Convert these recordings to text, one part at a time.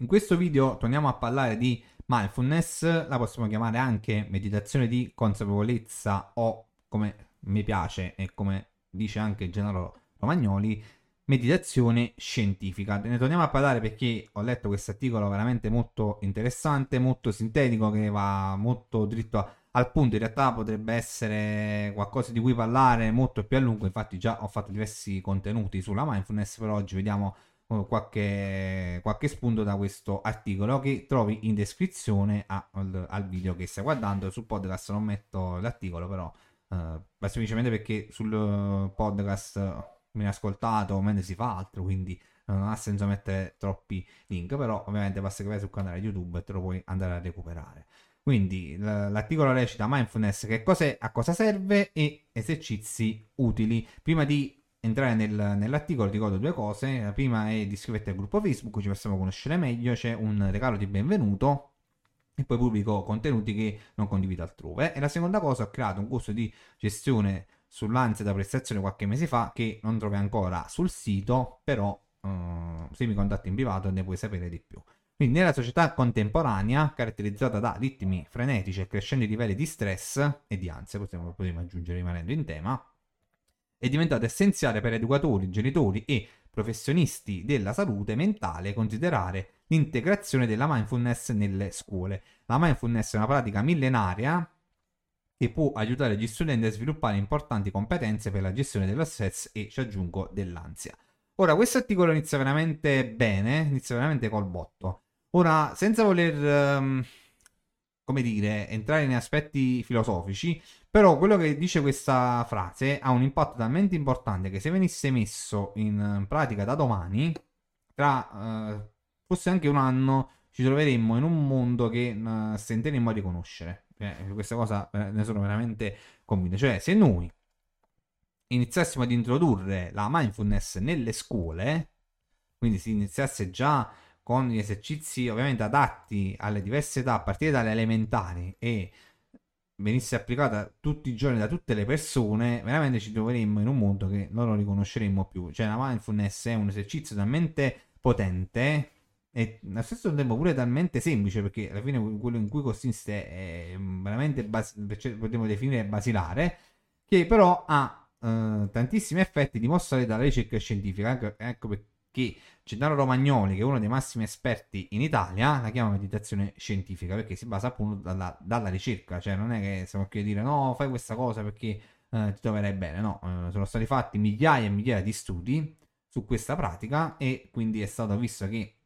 In questo video torniamo a parlare di mindfulness, la possiamo chiamare anche meditazione di consapevolezza o come mi piace e come dice anche Gennaro Romagnoli, meditazione scientifica. Ne torniamo a parlare perché ho letto questo articolo veramente molto interessante, molto sintetico, che va molto dritto a, al punto. In realtà potrebbe essere qualcosa di cui parlare molto più a lungo. Infatti, già ho fatto diversi contenuti sulla mindfulness. Per oggi vediamo qualche, qualche spunto da questo articolo che trovi in descrizione a, al, al, video che stai guardando. Sul podcast non metto l'articolo, però. Uh, semplicemente perché sul podcast viene ascoltato mentre si fa altro, quindi non ha senso mettere troppi link, però ovviamente basta che vai sul canale YouTube e te lo puoi andare a recuperare. Quindi l'articolo recita mindfulness che cos'è, a cosa serve e esercizi utili. Prima di entrare nel, nell'articolo ti ricordo due cose. La prima è di iscriverti al gruppo Facebook, ci possiamo conoscere meglio, c'è un regalo di benvenuto e poi pubblico contenuti che non condivido altrove. E la seconda cosa, ho creato un corso di gestione sull'ansia da prestazione qualche mese fa che non trovi ancora sul sito, però uh, se mi contatti in privato ne puoi sapere di più. Quindi nella società contemporanea, caratterizzata da ritmi frenetici e crescenti livelli di stress e di ansia, possiamo, potremmo aggiungere rimanendo in tema, è diventato essenziale per educatori, genitori e professionisti della salute mentale considerare l'integrazione della mindfulness nelle scuole. La mindfulness è una pratica millenaria che può aiutare gli studenti a sviluppare importanti competenze per la gestione dello stress e, ci aggiungo, dell'ansia. Ora, questo articolo inizia veramente bene, inizia veramente col botto. Ora, senza voler, um, come dire, entrare in aspetti filosofici, però quello che dice questa frase ha un impatto talmente importante che se venisse messo in pratica da domani, tra uh, forse anche un anno, ci troveremmo in un mondo che uh, stenteremmo a riconoscere. Eh, questa cosa eh, ne sono veramente convinto. Cioè, se noi iniziassimo ad introdurre la mindfulness nelle scuole, quindi si iniziasse già con gli esercizi ovviamente adatti alle diverse età, a partire dalle elementari e venisse applicata tutti i giorni da tutte le persone, veramente ci troveremmo in un mondo che non lo riconosceremmo più. Cioè la mindfulness è un esercizio talmente potente e allo stesso tempo pure talmente semplice perché alla fine quello in cui consiste è veramente bas- potremmo definire basilare che però ha eh, tantissimi effetti dimostrati dalla ricerca scientifica ecco, ecco perché Gennaro Romagnoli che è uno dei massimi esperti in Italia la chiama meditazione scientifica perché si basa appunto dalla, dalla ricerca cioè non è che stiamo qui a dire no fai questa cosa perché eh, ti troverai bene no eh, sono stati fatti migliaia e migliaia di studi su questa pratica e quindi è stato visto che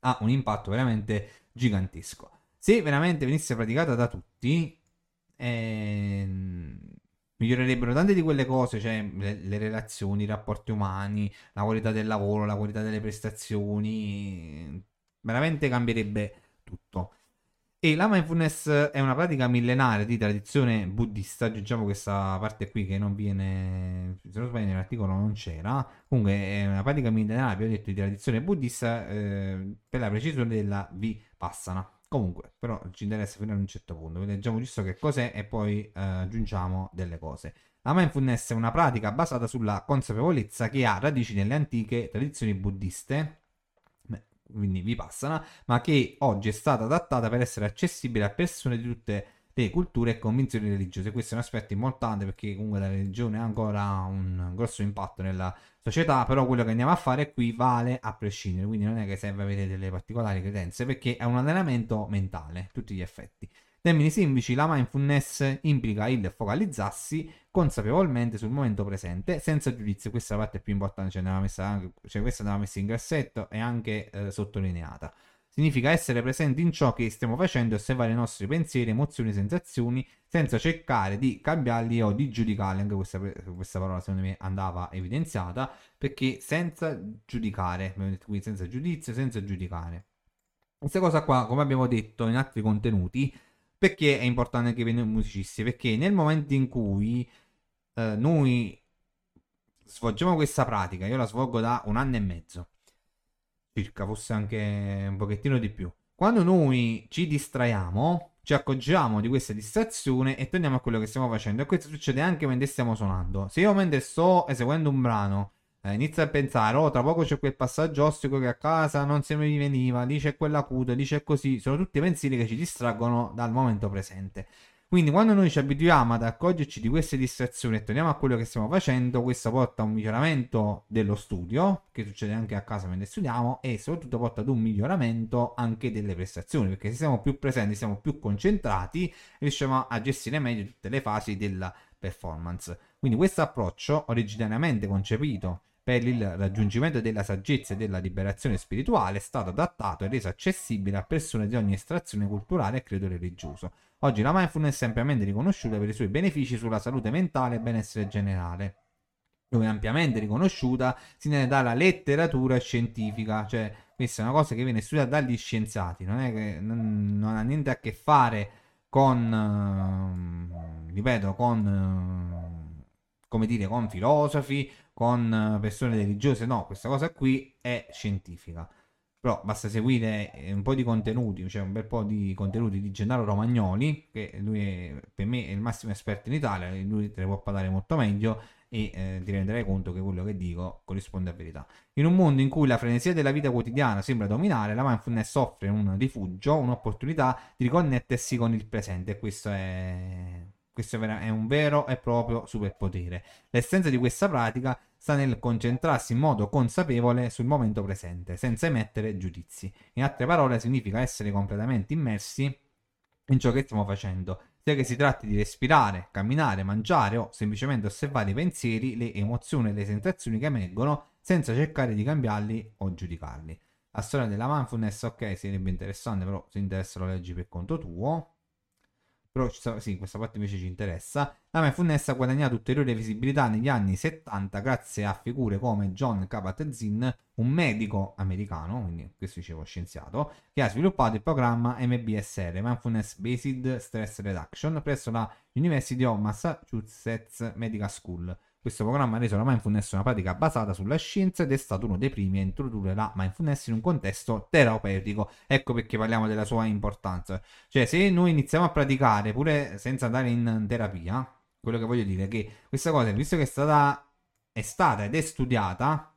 ha un impatto veramente gigantesco. Se veramente venisse praticata da tutti, eh, migliorerebbero tante di quelle cose, cioè le, le, relazioni, i rapporti umani, la qualità del lavoro, la qualità delle prestazioni, veramente cambierebbe tutto. E la mindfulness è una pratica millenaria di tradizione buddista, aggiungiamo questa parte qui che non viene, se non sbaglio nell'articolo non c'era, comunque è una pratica millenaria, abbiamo detto, di tradizione buddista eh, per la precisione della Vipassana. Comunque, però ci interessa fino ad un certo punto, quindi leggiamo giusto che cos'è e poi eh, aggiungiamo delle cose. La mindfulness è una pratica basata sulla consapevolezza che ha radici nelle antiche tradizioni buddiste quindi Vipassana, ma che oggi è stata adattata per essere accessibile a persone di tutte le culture e convinzioni religiose. Questo è un aspetto importante perché comunque la religione ha ancora un grosso impatto nella società, però quello che andiamo a fare qui vale a prescindere, quindi non è che serve avere delle particolari credenze, perché è un allenamento mentale, tutti gli effetti termini semplici, la mindfulness implica il focalizzarsi consapevolmente sul momento presente, senza giudizio. Questa parte più importante, cioè, anche, cioè questa andava messa in grassetto e anche eh, sottolineata. Significa essere presenti in ciò che stiamo facendo e osservare i nostri pensieri, emozioni, sensazioni, senza cercare di cambiarli o di giudicarli. Anche questa, questa parola, secondo me, andava evidenziata, perché senza giudicare, quindi senza giudizio, senza giudicare. Questa cosa qua, come abbiamo detto in altri contenuti, perché è importante che vengano musicisti? Perché nel momento in cui eh, noi svolgiamo questa pratica, io la svolgo da un anno e mezzo, circa, forse anche un pochettino di più. Quando noi ci distraiamo, ci accorgiamo di questa distrazione e torniamo a quello che stiamo facendo. E questo succede anche mentre stiamo suonando. Se io mentre sto eseguendo un brano eh, inizia a pensare, oh, tra poco c'è quel passaggio ostico che a casa non se mi veniva, lì c'è quell'acuto, lì c'è così. Sono tutti pensieri che ci distraggono dal momento presente. Quindi quando noi ci abituiamo ad accorgerci di queste distrazioni e torniamo a quello che stiamo facendo, questo porta a un miglioramento dello studio, che succede anche a casa mentre studiamo, e soprattutto porta ad un miglioramento anche delle prestazioni, perché se siamo più presenti, siamo più concentrati, riusciamo a gestire meglio tutte le fasi della performance. Quindi questo approccio, originariamente concepito per il raggiungimento della saggezza e della liberazione spirituale, è stato adattato e reso accessibile a persone di ogni estrazione culturale e credo religioso. Oggi la mindfulness è ampiamente riconosciuta per i suoi benefici sulla salute mentale e benessere generale dove è ampiamente riconosciuta si ne dalla letteratura scientifica, cioè questa è una cosa che viene studiata dagli scienziati, non, è che, non, non ha niente a che fare con, uh, ripeto, con, uh, come dire, con filosofi con persone religiose, no, questa cosa qui è scientifica. Però basta seguire eh, un po' di contenuti, cioè un bel po' di contenuti di Gennaro Romagnoli, che lui è, per me è il massimo esperto in Italia, lui te ne può parlare molto meglio e eh, ti renderai conto che quello che dico corrisponde a verità. In un mondo in cui la frenesia della vita quotidiana sembra dominare, la mindfulness offre un rifugio, un'opportunità di riconnettersi con il presente e questo è questo è un vero e proprio superpotere. L'essenza di questa pratica sta nel concentrarsi in modo consapevole sul momento presente, senza emettere giudizi. In altre parole, significa essere completamente immersi in ciò che stiamo facendo, sia che si tratti di respirare, camminare, mangiare o semplicemente osservare i pensieri, le emozioni e le sensazioni che emergono senza cercare di cambiarli o giudicarli. La storia della mindfulness, ok, sarebbe interessante, però se interessa lo leggi per conto tuo. Però sì, questa parte invece ci interessa. La mindfulness ha guadagnato ulteriore visibilità negli anni 70 grazie a figure come John Kabat-Zinn, un medico americano, quindi questo dicevo scienziato, che ha sviluppato il programma MBSR, Mindfulness Based Stress Reduction, presso la University of Massachusetts Medical School questo programma ha reso la mindfulness una pratica basata sulla scienza ed è stato uno dei primi a introdurre la mindfulness in un contesto terapeutico. Ecco perché parliamo della sua importanza. Cioè, se noi iniziamo a praticare pure senza andare in terapia, quello che voglio dire è che questa cosa, visto che è stata, è stata ed è studiata,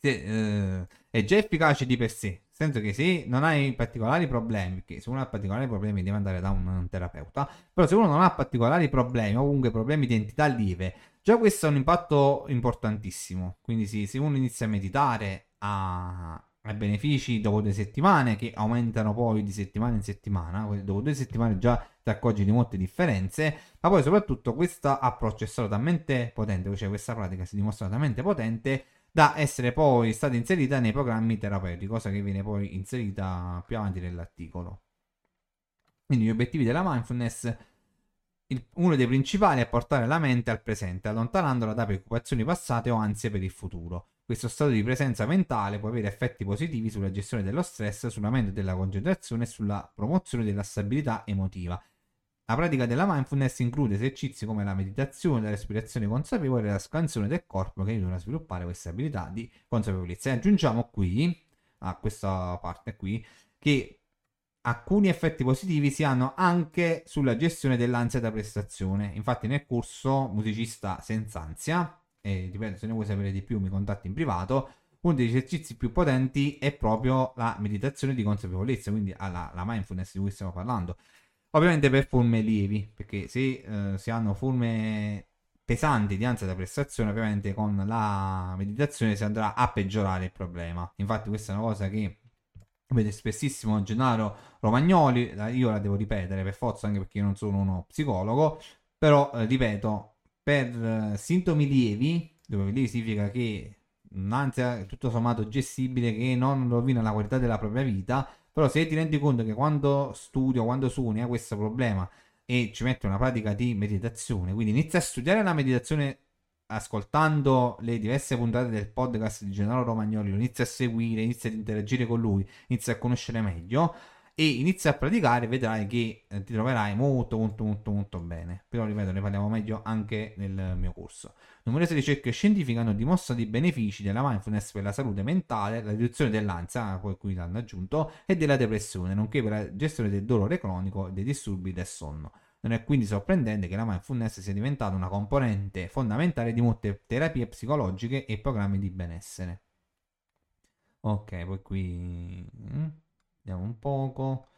se, eh, è già efficace di per sé. Nel senso che se non hai particolari problemi, perché se uno ha particolari problemi deve andare da un terapeuta, però se uno non ha particolari problemi o comunque problemi di entità lieve, Già questo è un impatto importantissimo, quindi sì, se uno inizia a meditare ha, ha benefici dopo due settimane che aumentano poi di settimana in settimana, dopo due settimane già ti accorgi di molte differenze, ma poi soprattutto questo approccio è stato talmente potente, cioè questa pratica si dimostra talmente potente da essere poi stata inserita nei programmi terapeutici, cosa che viene poi inserita più avanti nell'articolo. Quindi gli obiettivi della mindfulness il, uno dei principali è portare la mente al presente, allontanandola da preoccupazioni passate o ansie per il futuro. Questo stato di presenza mentale può avere effetti positivi sulla gestione dello stress, sulla mente della concentrazione e sulla promozione della stabilità emotiva. La pratica della mindfulness include esercizi come la meditazione, la respirazione consapevole e la scansione del corpo che aiutano a sviluppare queste abilità di consapevolezza. E aggiungiamo qui, a questa parte qui, che alcuni effetti positivi si hanno anche sulla gestione dell'ansia da prestazione. Infatti nel corso Musicista senza ansia, e ripeto se ne vuoi sapere di più mi contatti in privato, uno degli esercizi più potenti è proprio la meditazione di consapevolezza, quindi la, la mindfulness di cui stiamo parlando. Ovviamente per forme lievi, perché se eh, si hanno forme pesanti di ansia da prestazione, ovviamente con la meditazione si andrà a peggiorare il problema. Infatti questa è una cosa che vede spessissimo Gennaro Romagnoli, io la devo ripetere per forza anche perché io non sono uno psicologo, però eh, ripeto, per eh, sintomi lievi, dove lievi significa che un'ansia tutto sommato gestibile che non rovina la qualità della propria vita, però se ti rendi conto che quando studio, quando suoni hai questo problema e ci metti una pratica di meditazione, quindi inizia a studiare la meditazione ascoltando le diverse puntate del podcast di Gennaro Romagnoli, lo inizia a seguire, inizia ad interagire con lui, inizia a conoscere meglio e inizia a praticare, vedrai che eh, ti troverai molto, molto, molto, molto bene. Però, ripeto, ne parliamo meglio anche nel mio corso. Numerose ricerche scientifiche hanno dimostrato i benefici della mindfulness per la salute mentale, la riduzione dell'ansia, poi qui l'hanno aggiunto, e della depressione, nonché per la gestione del dolore cronico e dei disturbi del sonno. Non è quindi sorprendente che la mindfulness sia diventata una componente fondamentale di molte terapie psicologiche e programmi di benessere. Ok, poi qui mm, vediamo un poco.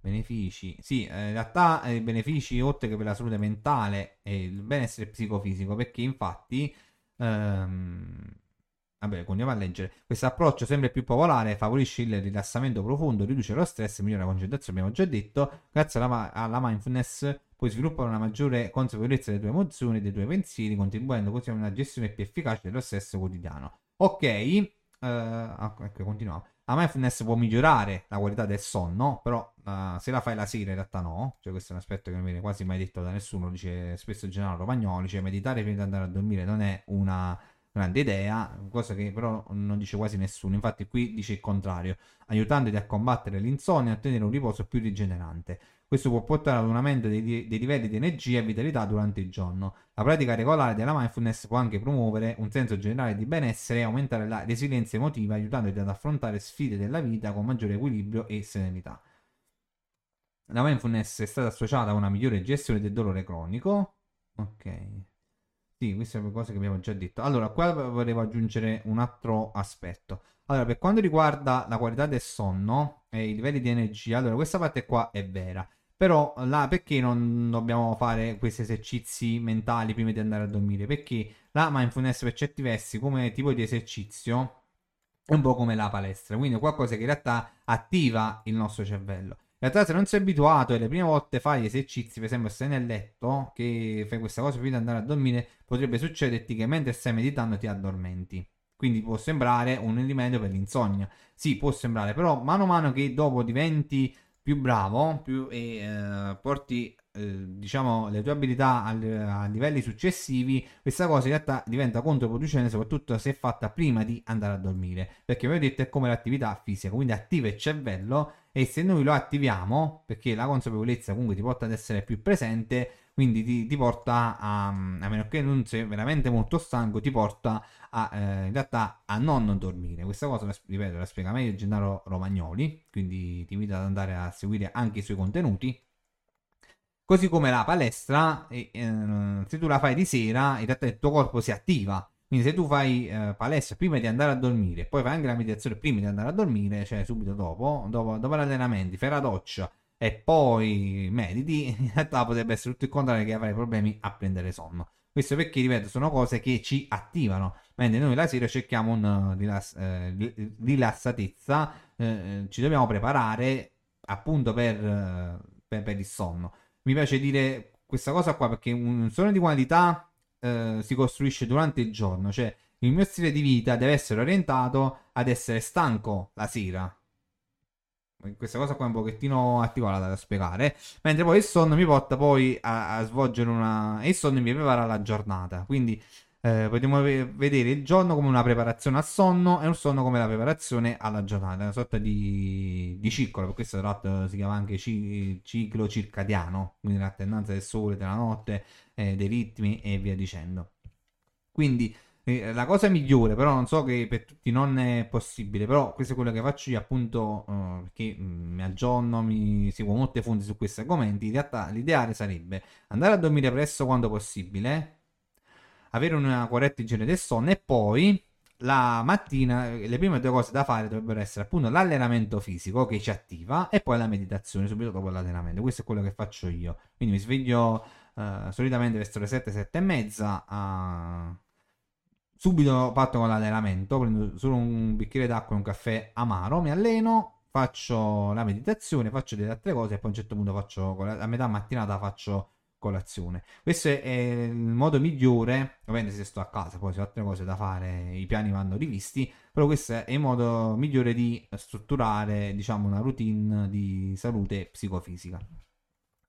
Benefici. Sì, eh, in realtà i eh, benefici oltre che per la salute mentale e il benessere psicofisico, perché infatti ehm, Vabbè, continuiamo a leggere. Questo approccio sempre più popolare favorisce il rilassamento profondo, riduce lo stress, migliora la concentrazione, abbiamo già detto. Grazie alla, alla mindfulness puoi sviluppare una maggiore consapevolezza delle tue emozioni, dei tuoi pensieri, contribuendo così a una gestione più efficace dello stress quotidiano. Ok, uh, ecco, continuiamo. La mindfulness può migliorare la qualità del sonno, però uh, se la fai la sera in realtà no. Cioè questo è un aspetto che non viene quasi mai detto da nessuno, dice spesso il generale Romagnoli, cioè meditare prima di andare a dormire non è una grande idea, cosa che però non dice quasi nessuno. Infatti qui dice il contrario, aiutandoti a combattere l'insonnia e a ottenere un riposo più rigenerante. Questo può portare ad un aumento dei, dei, livelli di energia e vitalità durante il giorno. La pratica regolare della mindfulness può anche promuovere un senso generale di benessere e aumentare la resilienza emotiva, aiutandoti ad affrontare sfide della vita con maggiore equilibrio e serenità. La mindfulness è stata associata a una migliore gestione del dolore cronico. Ok. Sì, queste sono cose che abbiamo già detto. Allora, qua volevo aggiungere un altro aspetto. Allora, per quanto riguarda la qualità del sonno e i livelli di energia, allora questa parte qua è vera. Però là perché non dobbiamo fare questi esercizi mentali prima di andare a dormire? Perché la mindfulness per certi versi come tipo di esercizio è un po' come la palestra, quindi qualcosa che in realtà attiva il nostro cervello. In realtà se non sei abituato e le prime volte fai esercizi, per esempio stai nel letto, che fai questa cosa prima di andare a dormire, potrebbe succederti che mentre stai meditando ti addormenti. Quindi può sembrare un rimedio per l'insonnia. Sì, può sembrare, però mano a mano che dopo diventi più bravo più, e eh, porti eh, diciamo le tue abilità a, a, livelli successivi, questa cosa in realtà diventa controproducente, soprattutto se fatta prima di andare a dormire. Perché vi ho detto è come l'attività fisica, quindi attiva il cervello e se noi lo attiviamo, perché la consapevolezza comunque ti porta ad essere più presente, quindi ti, ti porta a, a meno che non sei veramente molto stanco, ti porta a, eh, in realtà a non dormire. Questa cosa, la, ripeto, la spiega meglio Gennaro Romagnoli, quindi ti invito ad andare a seguire anche i suoi contenuti. Così come la palestra, eh, se tu la fai di sera, in realtà il tuo corpo si attiva quindi se tu fai eh, palestra prima di andare a dormire, poi fai anche la meditazione prima di andare a dormire, cioè subito dopo, dopo, dopo l'allenamento, fai la doccia e poi mediti, in realtà potrebbe essere tutto il contrario che avrai problemi a prendere sonno. Questo perché, ripeto, sono cose che ci attivano, mentre noi la sera cerchiamo una uh, rilass- eh, rilassatezza, eh, ci dobbiamo preparare appunto per, uh, per, per il sonno. Mi piace dire questa cosa qua perché un sonno di qualità eh, si costruisce durante il giorno, cioè il mio stile di vita deve essere orientato ad essere stanco la sera. Questa cosa qua è un pochettino articolata da spiegare. Mentre poi il sonno mi porta poi a, a svolgere una. E il sonno mi prepara la giornata. Quindi eh, potremmo vedere il giorno come una preparazione al sonno e il sonno come la preparazione alla giornata, una sorta di, di ciclo, per questo tra l'altro si chiama anche ci, ciclo circadiano, quindi l'alternanza del sole, della notte, eh, dei ritmi e via dicendo. Quindi eh, la cosa migliore, però non so che per tutti non è possibile, però questo è quello che faccio io appunto uh, perché mm, mi aggiorno, mi seguo molte fonti su questi argomenti, in realtà l'ideale sarebbe andare a dormire presto quando possibile, avere una corretta igiene del sonno e poi la mattina le prime due cose da fare dovrebbero essere appunto l'allenamento fisico che ci attiva e poi la meditazione subito dopo l'allenamento. Questo è quello che faccio io. Quindi mi sveglio uh, solitamente verso le 7, 7 e mezza. Uh, subito parto con l'allenamento, prendo solo un bicchiere d'acqua e un caffè amaro, mi alleno, faccio la meditazione, faccio delle altre cose e poi a un certo punto faccio a metà mattinata faccio colazione. Questo è il modo migliore, ovviamente se sto a casa, poi se ho altre cose da fare, i piani vanno rivisti, però questo è il modo migliore di strutturare, diciamo, una routine di salute psicofisica.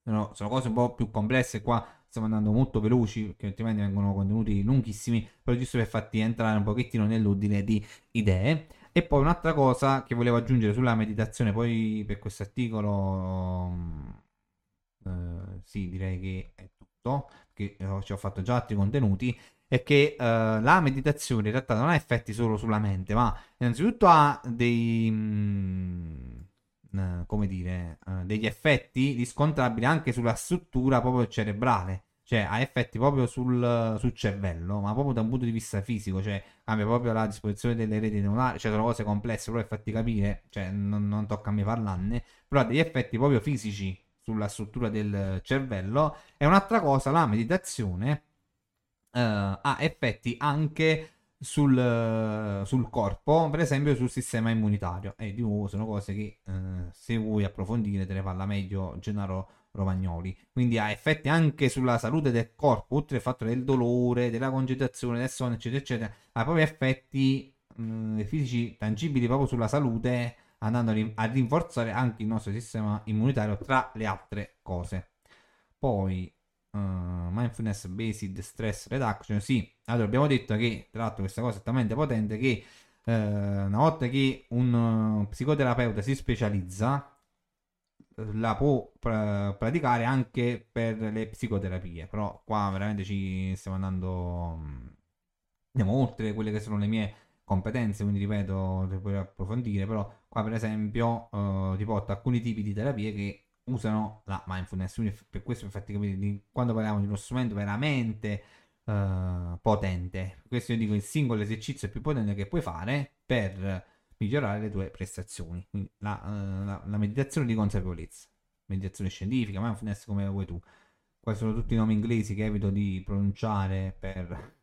No, sono cose un po' più complesse qua, stiamo andando molto veloci perché altrimenti vengono contenuti lunghissimi, però giusto per farti entrare un pochettino nell'ordine di idee. E poi un'altra cosa che volevo aggiungere sulla meditazione, poi per questo articolo eh, sì, direi che è tutto, che eh, ci ho fatto già altri contenuti, è che uh, la meditazione in realtà non ha effetti solo sulla mente, ma innanzitutto ha dei... Mh, mm, eh, come dire, eh, degli effetti riscontrabili anche sulla struttura proprio cerebrale. Cioè, ha effetti proprio sul, sul, cervello, ma proprio da un punto di vista fisico, cioè cambia proprio la disposizione delle reti neurali, cioè sono cose complesse, però per farti capire, cioè non, non tocca a me parlarne, però ha degli effetti proprio fisici sulla struttura del cervello. E un'altra cosa, la meditazione eh, ha effetti anche sul, sul, corpo, per esempio sul sistema immunitario. E di nuovo sono cose che eh, se vuoi approfondire te ne parla meglio Gennaro Romagnoli. Quindi ha effetti anche sulla salute del corpo, oltre al fatto del dolore, della concentrazione, del sonno, eccetera, eccetera. Ha proprio effetti mh, mm, fisici tangibili proprio sulla salute, andando a rinforzare anche il nostro sistema immunitario, tra le altre cose. Poi uh, mindfulness based stress reduction. Sì, allora abbiamo detto che tra l'altro questa cosa è talmente potente che uh, una volta che un uh, psicoterapeuta si specializza, la può pra- praticare anche per le psicoterapie. Però qua veramente ci stiamo andando. Andiamo oltre quelle che sono le mie competenze, quindi ripeto, puoi approfondire, però qua per esempio uh, ti porto alcuni tipi di terapie che usano la mindfulness. Quindi per questo infatti capite, quando parliamo di uno strumento veramente uh, potente, per questo io dico il singolo esercizio più potente che puoi fare per migliorare le tue prestazioni. Quindi la, uh, la, la meditazione di consapevolezza, meditazione scientifica, mindfulness come vuoi tu. Qua sono tutti i nomi inglesi che evito di pronunciare per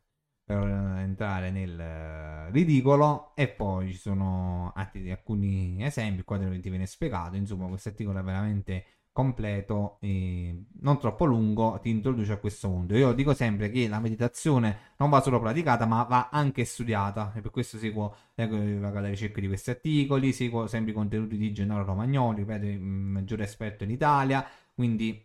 per entrare nel ridicolo e poi ci sono alcuni esempi qua dove ti viene spiegato insomma questo articolo è veramente completo e non troppo lungo ti introduce a questo mondo. Io dico sempre che la meditazione non va solo praticata ma va anche studiata e per questo seguo la ricerca di questi articoli seguo sempre i contenuti di Gennaro Romagnoli ripeto il maggiore esperto in Italia quindi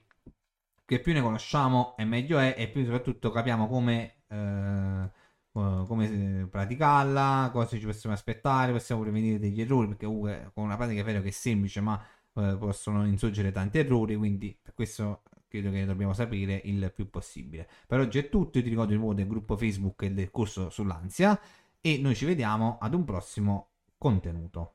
che più ne conosciamo e meglio è e più soprattutto capiamo come eh, come praticarla, cosa ci possiamo aspettare, possiamo prevenire degli errori, perché comunque con una pratica è vero che è semplice, ma eh, possono insorgere tanti errori, quindi per questo credo che dobbiamo sapere il più possibile. Per oggi è tutto, io ti ricordo il nuovo del gruppo Facebook e del corso sull'ansia e noi ci vediamo ad un prossimo contenuto.